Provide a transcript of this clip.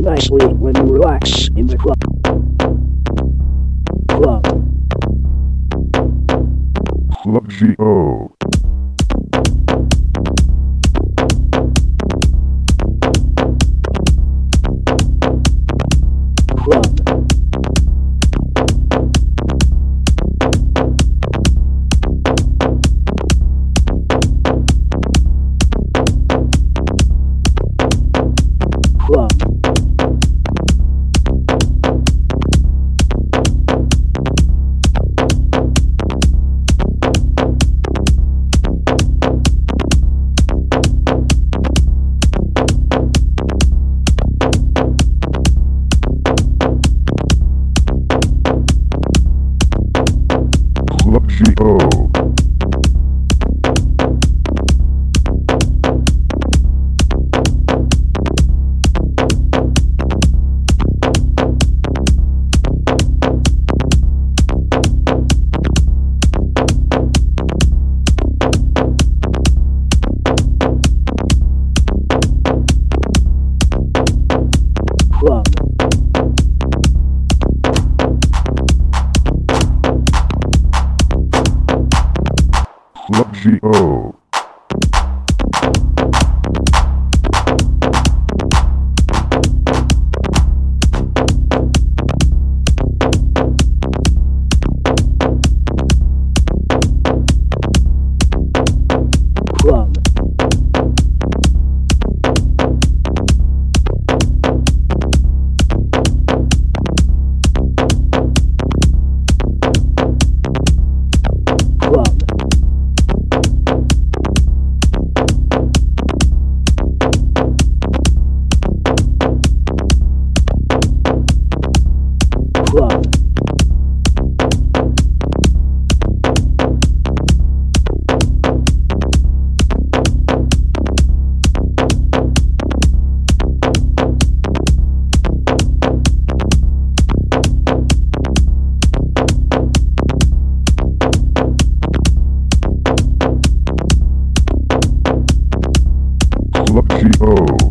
nicely when you relax in the club. Club. Club G.O. Club. G.O. G.O. G.O.